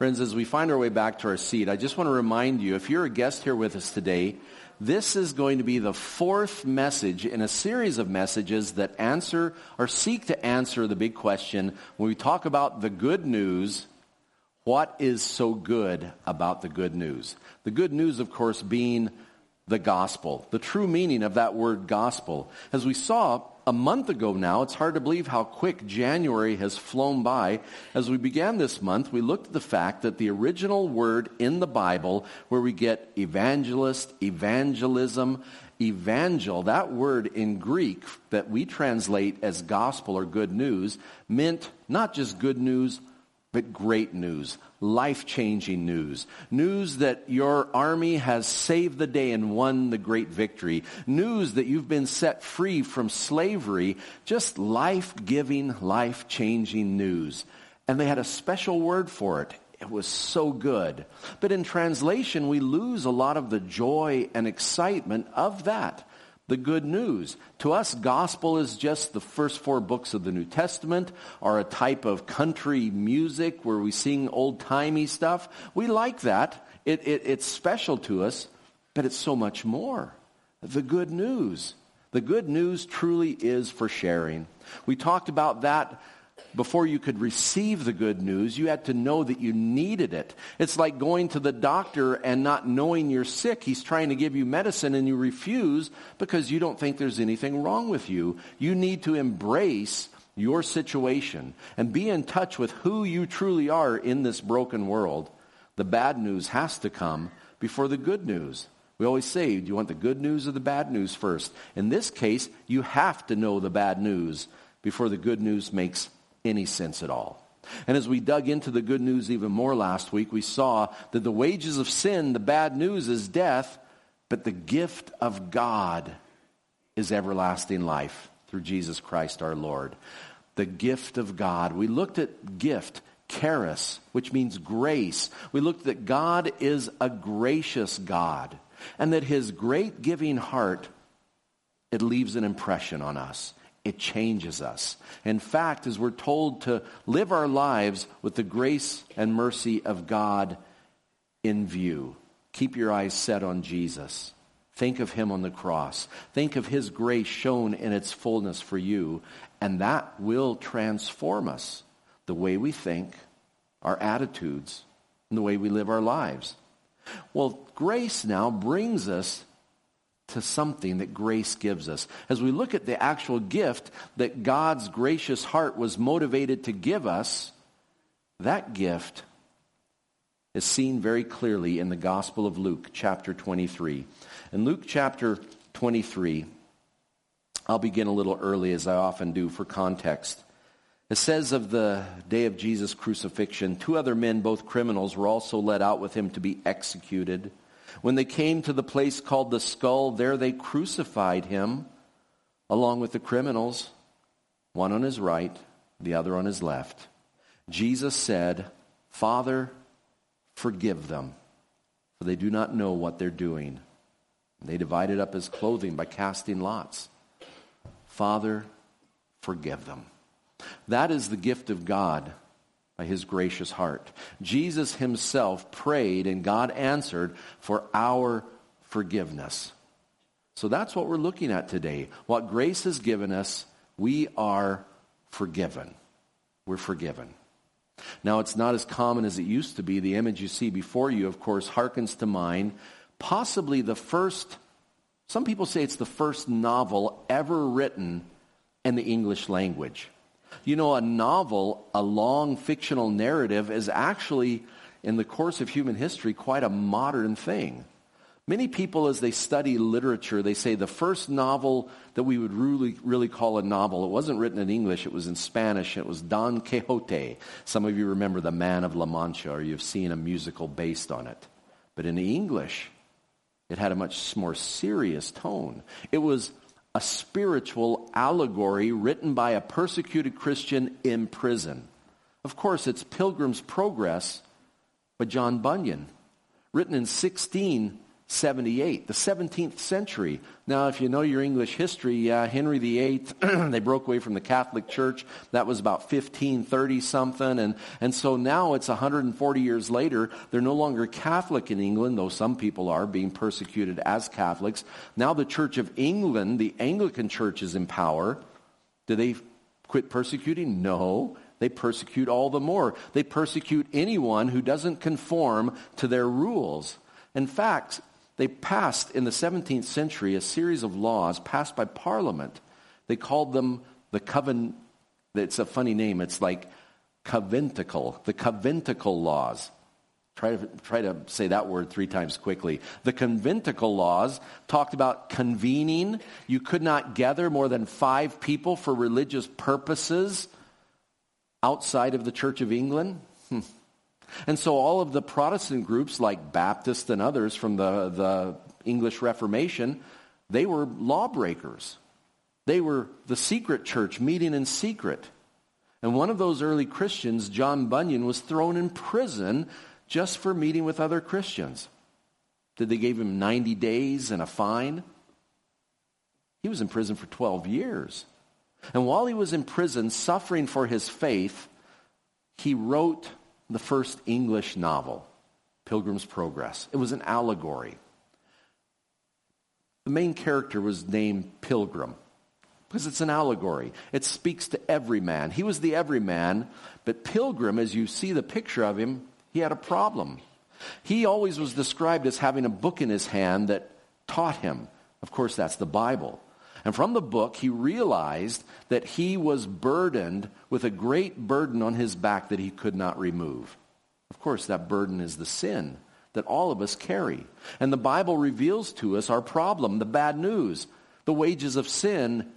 Friends, as we find our way back to our seat, I just want to remind you, if you're a guest here with us today, this is going to be the fourth message in a series of messages that answer or seek to answer the big question when we talk about the good news, what is so good about the good news? The good news, of course, being the gospel, the true meaning of that word gospel. As we saw a month ago now, it's hard to believe how quick January has flown by. As we began this month, we looked at the fact that the original word in the Bible, where we get evangelist, evangelism, evangel, that word in Greek that we translate as gospel or good news, meant not just good news, but great news, life changing news. News that your army has saved the day and won the great victory. News that you've been set free from slavery. Just life giving, life changing news. And they had a special word for it. It was so good. But in translation, we lose a lot of the joy and excitement of that the good news. To us, gospel is just the first four books of the New Testament or a type of country music where we sing old-timey stuff. We like that. It, it, it's special to us, but it's so much more. The good news. The good news truly is for sharing. We talked about that before you could receive the good news, you had to know that you needed it. It's like going to the doctor and not knowing you're sick. He's trying to give you medicine and you refuse because you don't think there's anything wrong with you. You need to embrace your situation and be in touch with who you truly are in this broken world. The bad news has to come before the good news. We always say, do you want the good news or the bad news first? In this case, you have to know the bad news before the good news makes any sense at all. And as we dug into the good news even more last week, we saw that the wages of sin, the bad news, is death, but the gift of God is everlasting life through Jesus Christ our Lord. The gift of God. We looked at gift, charis, which means grace. We looked that God is a gracious God and that his great giving heart, it leaves an impression on us it changes us. In fact, as we're told to live our lives with the grace and mercy of God in view, keep your eyes set on Jesus. Think of him on the cross. Think of his grace shown in its fullness for you, and that will transform us the way we think, our attitudes, and the way we live our lives. Well, grace now brings us to something that grace gives us. As we look at the actual gift that God's gracious heart was motivated to give us, that gift is seen very clearly in the Gospel of Luke, chapter 23. In Luke chapter 23, I'll begin a little early, as I often do, for context. It says of the day of Jesus' crucifixion, two other men, both criminals, were also led out with him to be executed. When they came to the place called the skull, there they crucified him along with the criminals, one on his right, the other on his left. Jesus said, Father, forgive them, for they do not know what they're doing. They divided up his clothing by casting lots. Father, forgive them. That is the gift of God by his gracious heart. Jesus himself prayed and God answered for our forgiveness. So that's what we're looking at today. What grace has given us, we are forgiven. We're forgiven. Now, it's not as common as it used to be. The image you see before you, of course, harkens to mind. Possibly the first, some people say it's the first novel ever written in the English language. You know, a novel, a long fictional narrative, is actually, in the course of human history, quite a modern thing. Many people, as they study literature, they say the first novel that we would really, really call a novel, it wasn't written in English, it was in Spanish, it was Don Quixote. Some of you remember The Man of La Mancha, or you've seen a musical based on it. But in English, it had a much more serious tone. It was a spiritual allegory written by a persecuted Christian in prison. Of course, it's Pilgrim's Progress by John Bunyan, written in 16 78, the 17th century. Now, if you know your English history, uh, Henry VIII, they broke away from the Catholic Church. That was about 1530 something. And, and so now it's 140 years later. They're no longer Catholic in England, though some people are being persecuted as Catholics. Now the Church of England, the Anglican Church, is in power. Do they quit persecuting? No. They persecute all the more. They persecute anyone who doesn't conform to their rules. In fact, they passed in the 17th century a series of laws passed by Parliament. They called them the Coven. It's a funny name. It's like conventicle, the conventicle laws. Try to, try to say that word three times quickly. The conventicle laws talked about convening. You could not gather more than five people for religious purposes outside of the Church of England. Hmm. And so all of the Protestant groups like Baptist and others from the, the English Reformation, they were lawbreakers. They were the secret church meeting in secret. And one of those early Christians, John Bunyan, was thrown in prison just for meeting with other Christians. Did they give him 90 days and a fine? He was in prison for 12 years. And while he was in prison suffering for his faith, he wrote the first English novel, Pilgrim's Progress. It was an allegory. The main character was named Pilgrim because it's an allegory. It speaks to every man. He was the everyman, but Pilgrim, as you see the picture of him, he had a problem. He always was described as having a book in his hand that taught him. Of course, that's the Bible. And from the book, he realized that he was burdened with a great burden on his back that he could not remove. Of course, that burden is the sin that all of us carry. And the Bible reveals to us our problem, the bad news. The wages of sin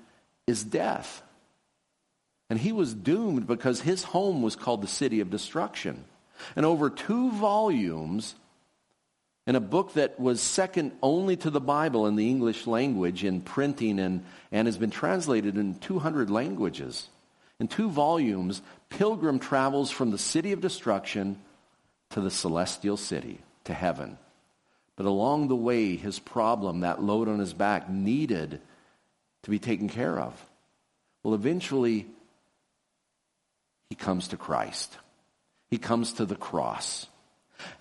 is death. And he was doomed because his home was called the city of destruction. And over two volumes, in a book that was second only to the Bible in the English language in printing and, and has been translated in 200 languages. In two volumes, Pilgrim travels from the city of destruction to the celestial city, to heaven. But along the way, his problem, that load on his back, needed to be taken care of. Well, eventually, he comes to Christ. He comes to the cross.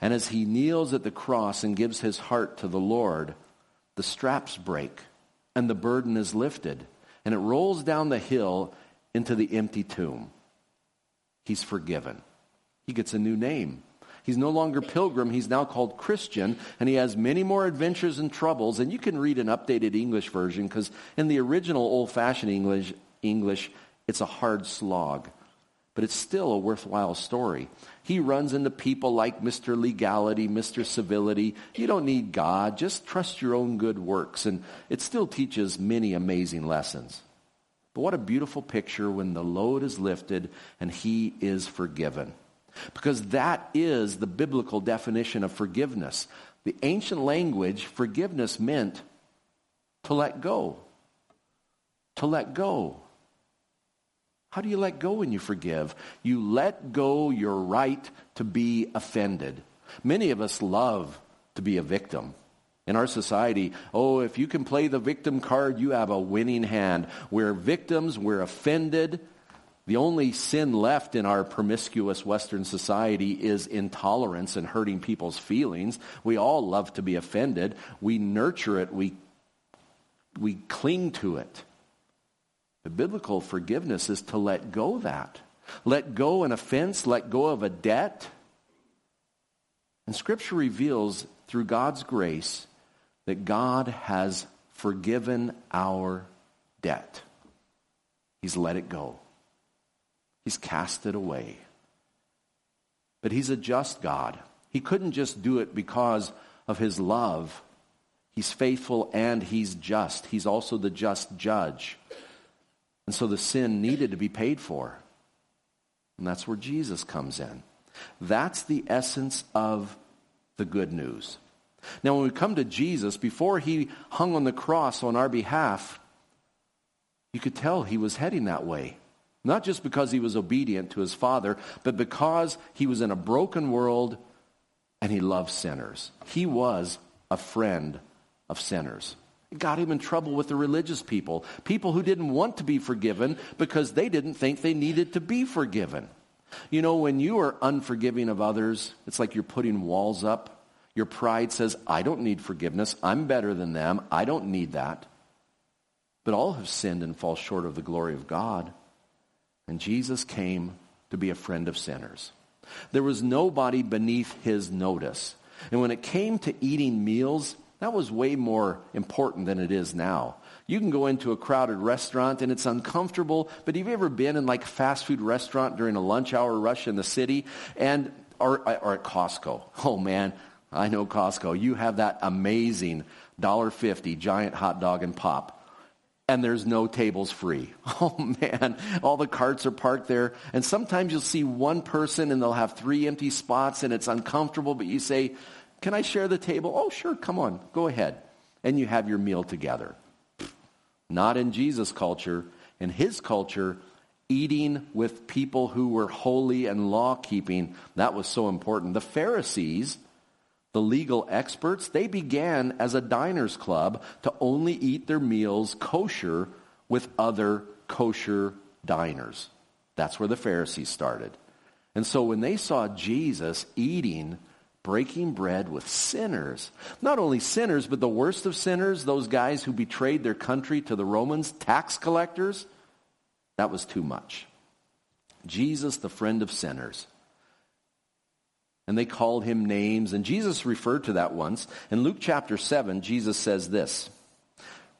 And as he kneels at the cross and gives his heart to the Lord, the straps break and the burden is lifted and it rolls down the hill into the empty tomb. He's forgiven. He gets a new name. He's no longer pilgrim, he's now called Christian, and he has many more adventures and troubles. And you can read an updated English version because in the original old fashioned English, English, it's a hard slog but it's still a worthwhile story. He runs into people like Mr. Legality, Mr. Civility. You don't need God, just trust your own good works. And it still teaches many amazing lessons. But what a beautiful picture when the load is lifted and he is forgiven. Because that is the biblical definition of forgiveness. The ancient language, forgiveness meant to let go. To let go. How do you let go when you forgive? You let go your right to be offended. Many of us love to be a victim. In our society, oh, if you can play the victim card, you have a winning hand. We're victims, we're offended. The only sin left in our promiscuous Western society is intolerance and hurting people's feelings. We all love to be offended. We nurture it, we, we cling to it. The biblical forgiveness is to let go that. Let go an offense, let go of a debt. And Scripture reveals through God's grace that God has forgiven our debt. He's let it go. He's cast it away. But He's a just God. He couldn't just do it because of His love. He's faithful and He's just. He's also the just judge. And so the sin needed to be paid for. And that's where Jesus comes in. That's the essence of the good news. Now, when we come to Jesus, before he hung on the cross on our behalf, you could tell he was heading that way. Not just because he was obedient to his Father, but because he was in a broken world and he loved sinners. He was a friend of sinners. It got him in trouble with the religious people, people who didn't want to be forgiven because they didn't think they needed to be forgiven. You know, when you are unforgiving of others, it's like you're putting walls up. Your pride says, I don't need forgiveness. I'm better than them. I don't need that. But all have sinned and fall short of the glory of God. And Jesus came to be a friend of sinners. There was nobody beneath his notice. And when it came to eating meals, that was way more important than it is now. You can go into a crowded restaurant and it's uncomfortable, but have you ever been in like a fast food restaurant during a lunch hour rush in the city and or, or at Costco? Oh man, I know Costco. You have that amazing $1.50 giant hot dog and pop and there's no tables free. Oh man, all the carts are parked there. And sometimes you'll see one person and they'll have three empty spots and it's uncomfortable, but you say, can I share the table? Oh, sure, come on, go ahead. And you have your meal together. Not in Jesus' culture. In his culture, eating with people who were holy and law keeping, that was so important. The Pharisees, the legal experts, they began as a diners club to only eat their meals kosher with other kosher diners. That's where the Pharisees started. And so when they saw Jesus eating breaking bread with sinners. Not only sinners, but the worst of sinners, those guys who betrayed their country to the Romans, tax collectors. That was too much. Jesus, the friend of sinners. And they called him names, and Jesus referred to that once. In Luke chapter 7, Jesus says this,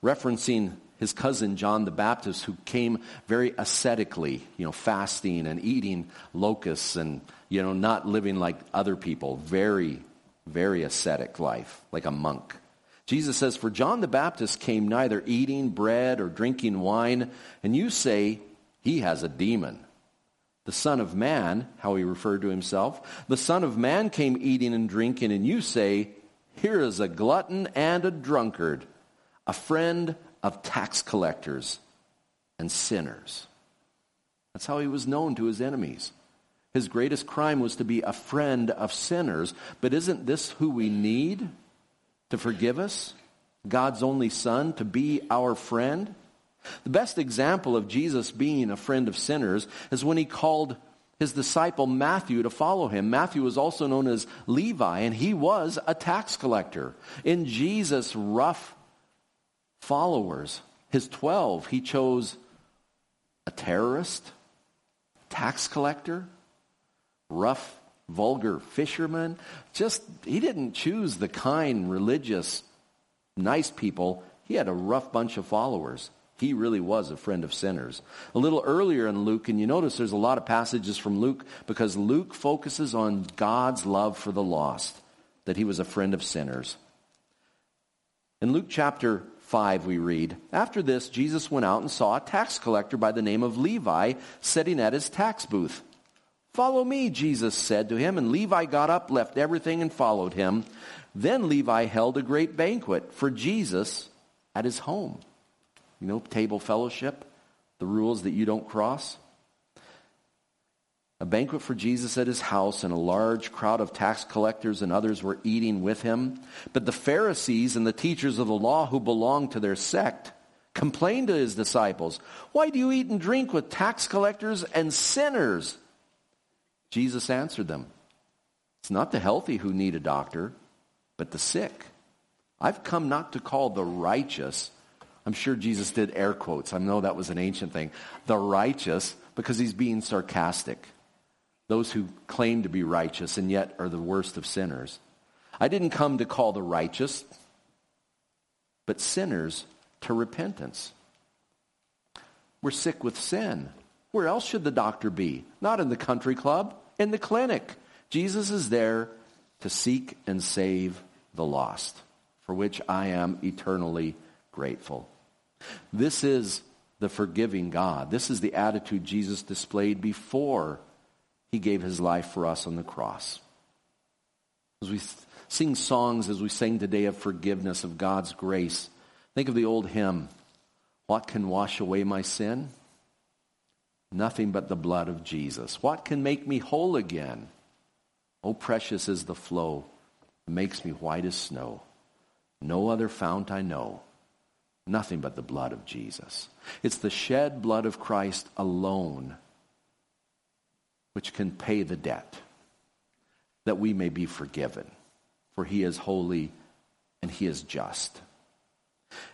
referencing his cousin John the Baptist, who came very ascetically, you know, fasting and eating locusts and, you know, not living like other people. Very, very ascetic life, like a monk. Jesus says, For John the Baptist came neither eating bread or drinking wine, and you say he has a demon. The Son of Man, how he referred to himself, the Son of Man came eating and drinking, and you say, Here is a glutton and a drunkard, a friend of tax collectors and sinners. That's how he was known to his enemies. His greatest crime was to be a friend of sinners. But isn't this who we need to forgive us? God's only Son to be our friend? The best example of Jesus being a friend of sinners is when he called his disciple Matthew to follow him. Matthew was also known as Levi, and he was a tax collector. In Jesus' rough followers, his 12, he chose a terrorist, tax collector, rough, vulgar fisherman. Just, he didn't choose the kind, religious, nice people. He had a rough bunch of followers. He really was a friend of sinners. A little earlier in Luke, and you notice there's a lot of passages from Luke because Luke focuses on God's love for the lost, that he was a friend of sinners. In Luke chapter 5 we read, After this, Jesus went out and saw a tax collector by the name of Levi sitting at his tax booth. Follow me, Jesus said to him, and Levi got up, left everything, and followed him. Then Levi held a great banquet for Jesus at his home. You know, table fellowship, the rules that you don't cross a banquet for Jesus at his house, and a large crowd of tax collectors and others were eating with him. But the Pharisees and the teachers of the law who belonged to their sect complained to his disciples, Why do you eat and drink with tax collectors and sinners? Jesus answered them, It's not the healthy who need a doctor, but the sick. I've come not to call the righteous. I'm sure Jesus did air quotes. I know that was an ancient thing. The righteous, because he's being sarcastic those who claim to be righteous and yet are the worst of sinners. I didn't come to call the righteous, but sinners to repentance. We're sick with sin. Where else should the doctor be? Not in the country club, in the clinic. Jesus is there to seek and save the lost, for which I am eternally grateful. This is the forgiving God. This is the attitude Jesus displayed before he gave his life for us on the cross. As we sing songs, as we sing today of forgiveness, of God's grace, think of the old hymn, What can wash away my sin? Nothing but the blood of Jesus. What can make me whole again? Oh, precious is the flow that makes me white as snow. No other fount I know. Nothing but the blood of Jesus. It's the shed blood of Christ alone which can pay the debt that we may be forgiven. For he is holy and he is just.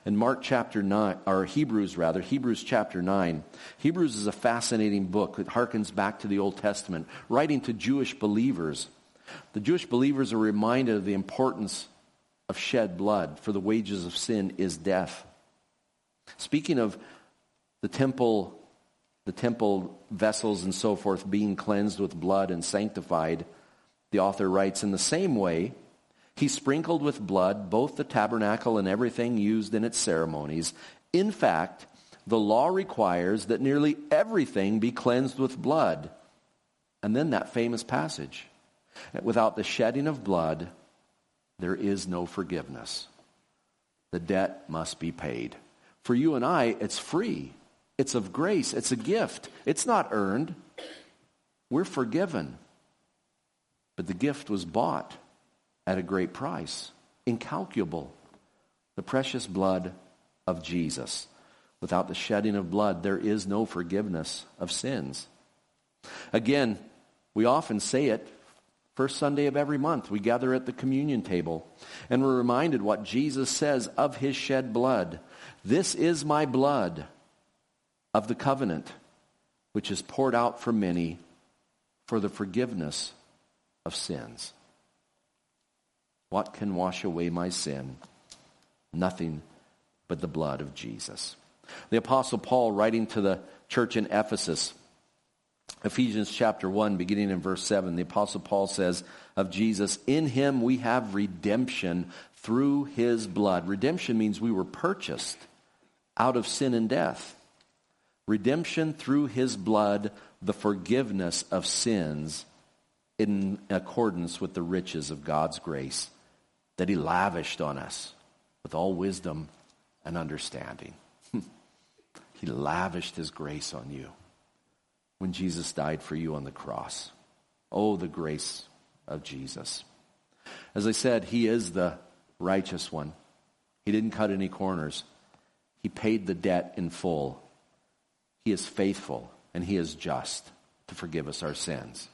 In Mark chapter 9, or Hebrews rather, Hebrews chapter 9, Hebrews is a fascinating book that harkens back to the Old Testament, writing to Jewish believers. The Jewish believers are reminded of the importance of shed blood, for the wages of sin is death. Speaking of the temple, the temple vessels and so forth being cleansed with blood and sanctified, the author writes, in the same way, he sprinkled with blood both the tabernacle and everything used in its ceremonies. In fact, the law requires that nearly everything be cleansed with blood. And then that famous passage without the shedding of blood, there is no forgiveness. The debt must be paid. For you and I, it's free. It's of grace. It's a gift. It's not earned. We're forgiven. But the gift was bought at a great price, incalculable. The precious blood of Jesus. Without the shedding of blood, there is no forgiveness of sins. Again, we often say it First Sunday of every month, we gather at the communion table and we're reminded what Jesus says of his shed blood. This is my blood of the covenant, which is poured out for many for the forgiveness of sins. What can wash away my sin? Nothing but the blood of Jesus. The Apostle Paul, writing to the church in Ephesus, Ephesians chapter 1, beginning in verse 7, the Apostle Paul says of Jesus, In him we have redemption through his blood. Redemption means we were purchased out of sin and death. Redemption through his blood, the forgiveness of sins in accordance with the riches of God's grace that he lavished on us with all wisdom and understanding. he lavished his grace on you when Jesus died for you on the cross. Oh, the grace of Jesus. As I said, he is the righteous one. He didn't cut any corners. He paid the debt in full. He is faithful and he is just to forgive us our sins.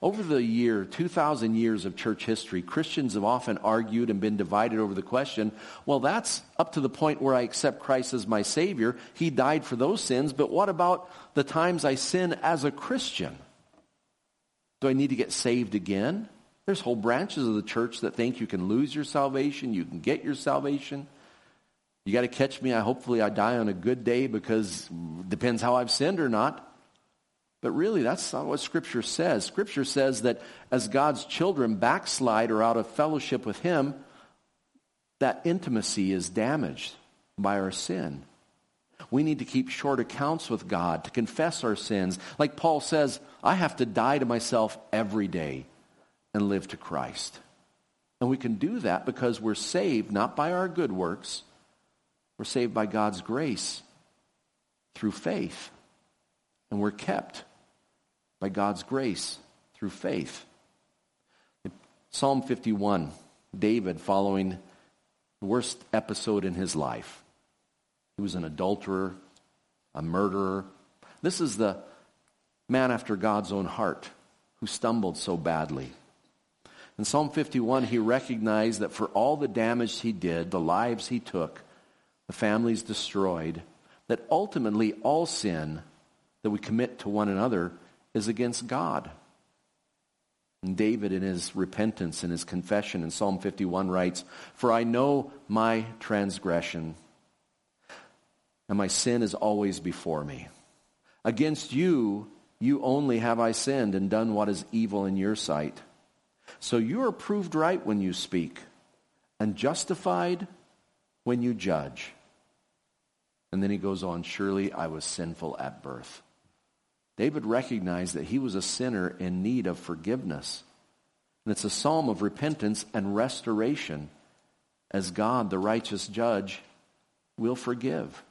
Over the year, 2,000 years of church history, Christians have often argued and been divided over the question, well, that's up to the point where I accept Christ as my Savior. He died for those sins, but what about the times I sin as a Christian? Do I need to get saved again? There's whole branches of the church that think you can lose your salvation, you can get your salvation. You got to catch me. I hopefully I die on a good day because depends how I've sinned or not. But really, that's not what Scripture says. Scripture says that as God's children backslide or out of fellowship with Him, that intimacy is damaged by our sin. We need to keep short accounts with God, to confess our sins. Like Paul says, I have to die to myself every day and live to Christ. And we can do that because we're saved not by our good works, we're saved by God's grace through faith. And we're kept by God's grace through faith. Psalm 51, David following the worst episode in his life. He was an adulterer, a murderer. This is the man after God's own heart who stumbled so badly. In Psalm 51, he recognized that for all the damage he did, the lives he took, the families destroyed, that ultimately all sin that we commit to one another is against God. And David, in his repentance and his confession in Psalm 51, writes, For I know my transgression, and my sin is always before me. Against you, you only have I sinned and done what is evil in your sight. So you are proved right when you speak, and justified when you judge. And then he goes on, Surely I was sinful at birth. David recognized that he was a sinner in need of forgiveness. And it's a psalm of repentance and restoration as God, the righteous judge, will forgive.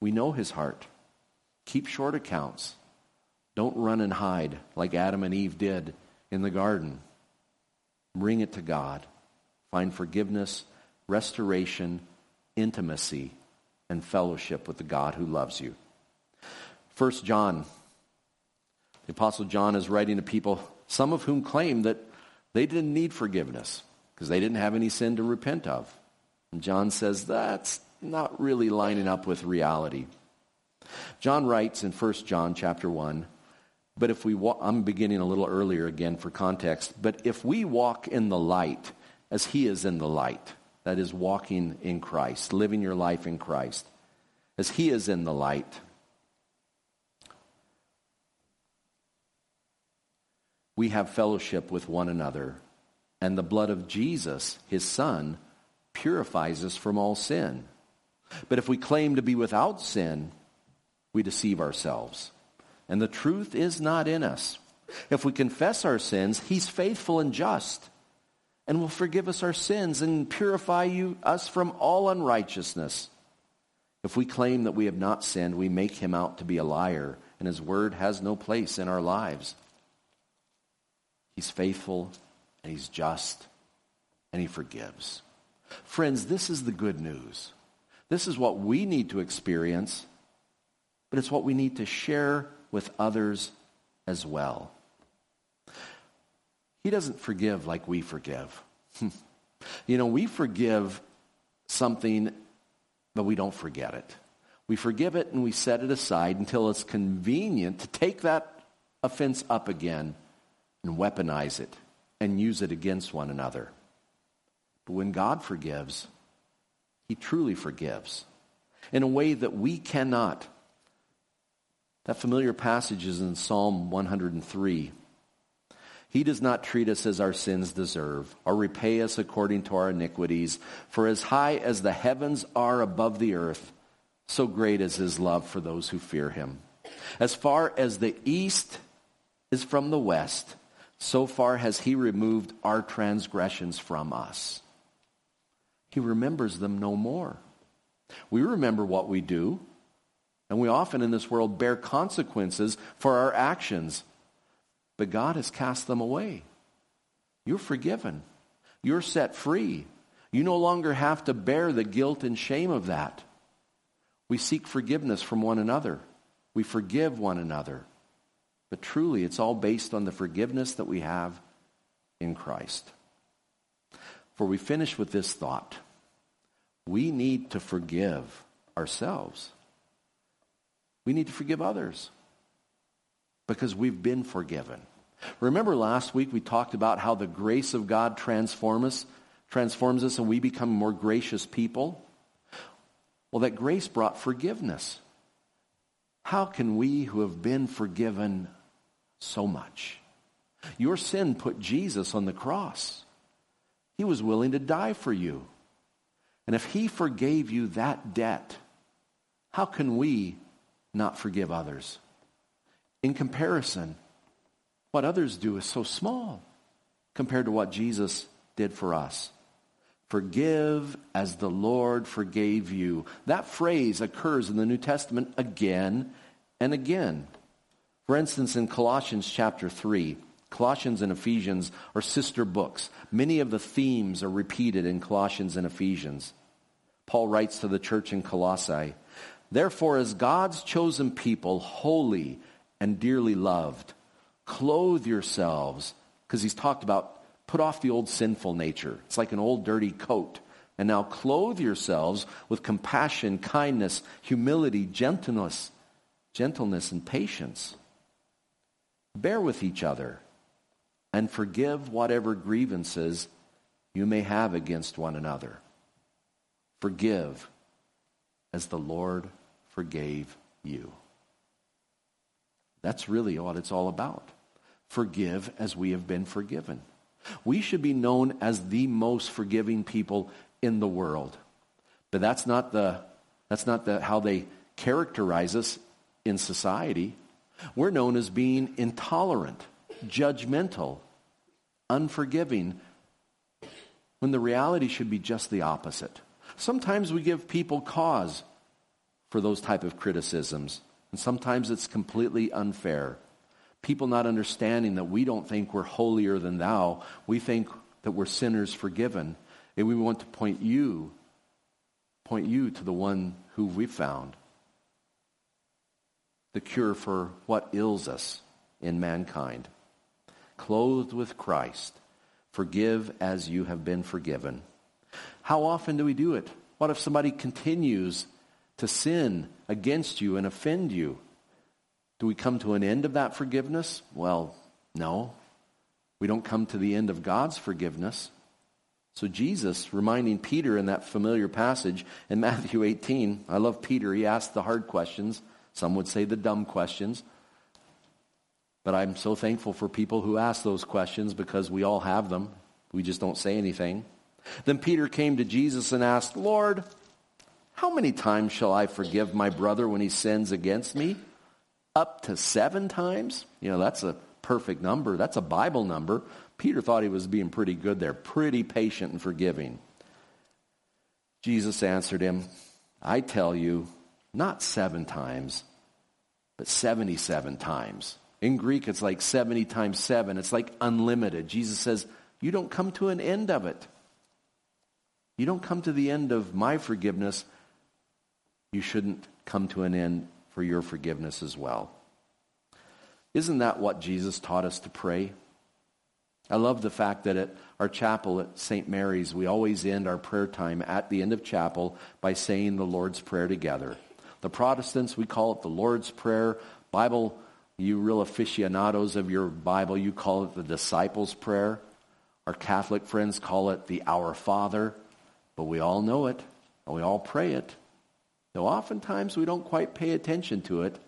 We know his heart. Keep short accounts. Don't run and hide like Adam and Eve did in the garden. Bring it to God. find forgiveness, restoration, intimacy, and fellowship with the God who loves you. First John, the Apostle John is writing to people, some of whom claim that they didn't need forgiveness because they didn't have any sin to repent of. And John says that's not really lining up with reality. John writes in 1 John chapter 1, but if we walk, I'm beginning a little earlier again for context, but if we walk in the light as he is in the light, that is walking in Christ, living your life in Christ, as he is in the light, we have fellowship with one another, and the blood of Jesus, his son, purifies us from all sin. But if we claim to be without sin, we deceive ourselves, and the truth is not in us. If we confess our sins, he's faithful and just and will forgive us our sins and purify you, us from all unrighteousness. If we claim that we have not sinned, we make him out to be a liar, and his word has no place in our lives. He's faithful, and he's just, and he forgives. Friends, this is the good news. This is what we need to experience, but it's what we need to share with others as well. He doesn't forgive like we forgive. you know, we forgive something, but we don't forget it. We forgive it and we set it aside until it's convenient to take that offense up again and weaponize it and use it against one another. But when God forgives, he truly forgives in a way that we cannot. That familiar passage is in Psalm 103. He does not treat us as our sins deserve, or repay us according to our iniquities. For as high as the heavens are above the earth, so great is his love for those who fear him. As far as the east is from the west, so far has he removed our transgressions from us he remembers them no more. We remember what we do, and we often in this world bear consequences for our actions. But God has cast them away. You're forgiven. You're set free. You no longer have to bear the guilt and shame of that. We seek forgiveness from one another. We forgive one another. But truly, it's all based on the forgiveness that we have in Christ. For we finish with this thought. We need to forgive ourselves. We need to forgive others because we've been forgiven. Remember last week we talked about how the grace of God transforms us, transforms us and we become more gracious people? Well, that grace brought forgiveness. How can we who have been forgiven so much? Your sin put Jesus on the cross. He was willing to die for you. And if he forgave you that debt, how can we not forgive others? In comparison, what others do is so small compared to what Jesus did for us. Forgive as the Lord forgave you. That phrase occurs in the New Testament again and again. For instance, in Colossians chapter 3, Colossians and Ephesians are sister books. Many of the themes are repeated in Colossians and Ephesians. Paul writes to the church in Colossae, Therefore, as God's chosen people, holy and dearly loved, clothe yourselves, because he's talked about put off the old sinful nature. It's like an old dirty coat. And now clothe yourselves with compassion, kindness, humility, gentleness, gentleness, and patience. Bear with each other and forgive whatever grievances you may have against one another. Forgive as the Lord forgave you. That's really what it's all about. Forgive as we have been forgiven. We should be known as the most forgiving people in the world. But that's not the that's not the, how they characterize us in society. We're known as being intolerant, judgmental, unforgiving, when the reality should be just the opposite. Sometimes we give people cause for those type of criticisms, and sometimes it's completely unfair. People not understanding that we don't think we're holier than thou. We think that we're sinners forgiven. And we want to point you, point you to the one who we found. The cure for what ails us in mankind. Clothed with Christ, forgive as you have been forgiven. How often do we do it? What if somebody continues to sin against you and offend you? Do we come to an end of that forgiveness? Well, no. We don't come to the end of God's forgiveness. So Jesus, reminding Peter in that familiar passage in Matthew 18, I love Peter. He asked the hard questions. Some would say the dumb questions. But I'm so thankful for people who ask those questions because we all have them. We just don't say anything. Then Peter came to Jesus and asked, Lord, how many times shall I forgive my brother when he sins against me? Up to seven times? You know, that's a perfect number. That's a Bible number. Peter thought he was being pretty good there, pretty patient and forgiving. Jesus answered him, I tell you, not seven times, but 77 times. In Greek, it's like 70 times seven. It's like unlimited. Jesus says, You don't come to an end of it. You don't come to the end of my forgiveness. You shouldn't come to an end for your forgiveness as well. Isn't that what Jesus taught us to pray? I love the fact that at our chapel at St. Mary's, we always end our prayer time at the end of chapel by saying the Lord's Prayer together. The Protestants, we call it the Lord's Prayer. Bible, you real aficionados of your Bible, you call it the Disciples' Prayer. Our Catholic friends call it the Our Father. But we all know it, and we all pray it. Though oftentimes we don't quite pay attention to it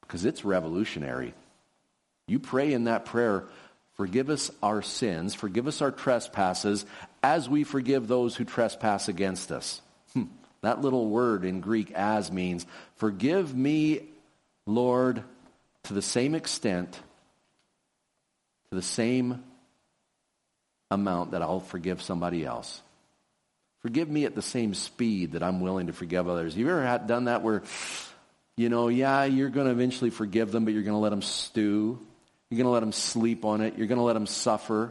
because it's revolutionary. You pray in that prayer, forgive us our sins, forgive us our trespasses, as we forgive those who trespass against us. Hmm. That little word in Greek, as, means, forgive me, Lord, to the same extent, to the same amount that I'll forgive somebody else. Forgive me at the same speed that I'm willing to forgive others. You ever had, done that where you know, yeah, you're going to eventually forgive them, but you're going to let them stew. You're going to let them sleep on it. You're going to let them suffer.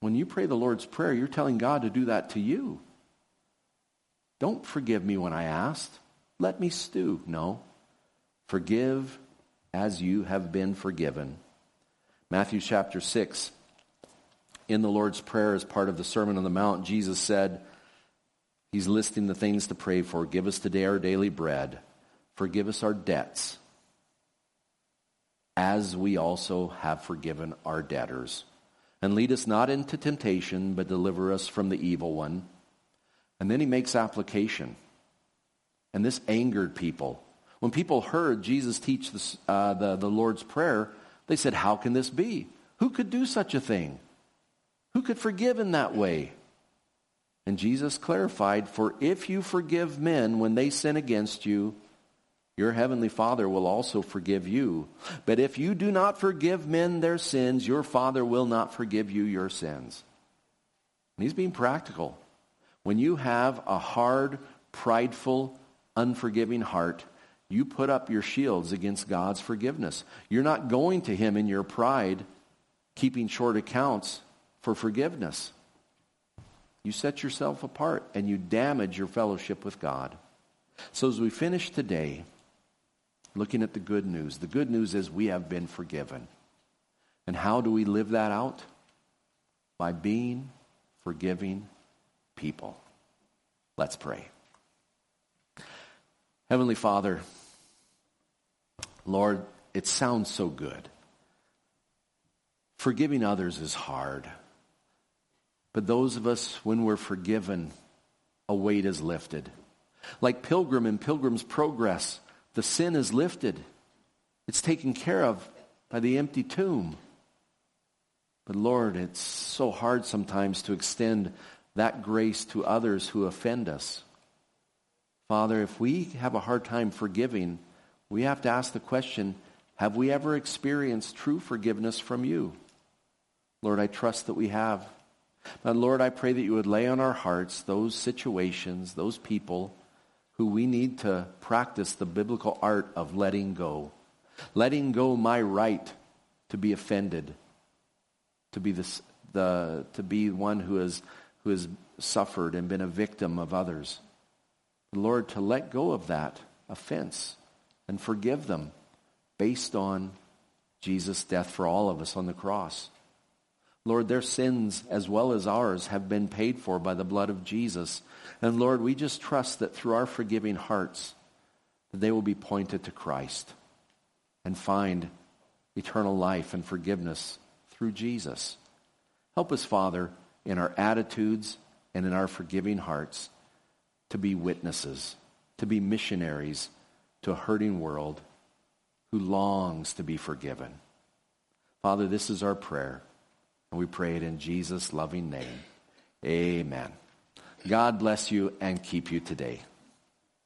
When you pray the Lord's Prayer, you're telling God to do that to you. Don't forgive me when I asked. Let me stew. No. Forgive as you have been forgiven. Matthew chapter 6. In the Lord's Prayer, as part of the Sermon on the Mount, Jesus said, He's listing the things to pray for. Give us today our daily bread. Forgive us our debts, as we also have forgiven our debtors. And lead us not into temptation, but deliver us from the evil one. And then he makes application. And this angered people. When people heard Jesus teach this, uh, the, the Lord's Prayer, they said, How can this be? Who could do such a thing? Who could forgive in that way? And Jesus clarified, For if you forgive men when they sin against you, your heavenly Father will also forgive you. But if you do not forgive men their sins, your Father will not forgive you your sins. And he's being practical. When you have a hard, prideful, unforgiving heart, you put up your shields against God's forgiveness. You're not going to him in your pride, keeping short accounts for forgiveness you set yourself apart and you damage your fellowship with God. So as we finish today, looking at the good news, the good news is we have been forgiven. And how do we live that out? By being forgiving people. Let's pray. Heavenly Father, Lord, it sounds so good. Forgiving others is hard. But those of us, when we're forgiven, a weight is lifted. Like Pilgrim in Pilgrim's Progress, the sin is lifted. It's taken care of by the empty tomb. But Lord, it's so hard sometimes to extend that grace to others who offend us. Father, if we have a hard time forgiving, we have to ask the question, have we ever experienced true forgiveness from you? Lord, I trust that we have. But Lord, I pray that you would lay on our hearts those situations, those people who we need to practice the biblical art of letting go. Letting go my right to be offended, to be, the, to be one who has, who has suffered and been a victim of others. Lord, to let go of that offense and forgive them based on Jesus' death for all of us on the cross. Lord, their sins as well as ours have been paid for by the blood of Jesus. And Lord, we just trust that through our forgiving hearts, that they will be pointed to Christ and find eternal life and forgiveness through Jesus. Help us, Father, in our attitudes and in our forgiving hearts to be witnesses, to be missionaries to a hurting world who longs to be forgiven. Father, this is our prayer, we pray it in Jesus' loving name. Amen. God bless you and keep you today.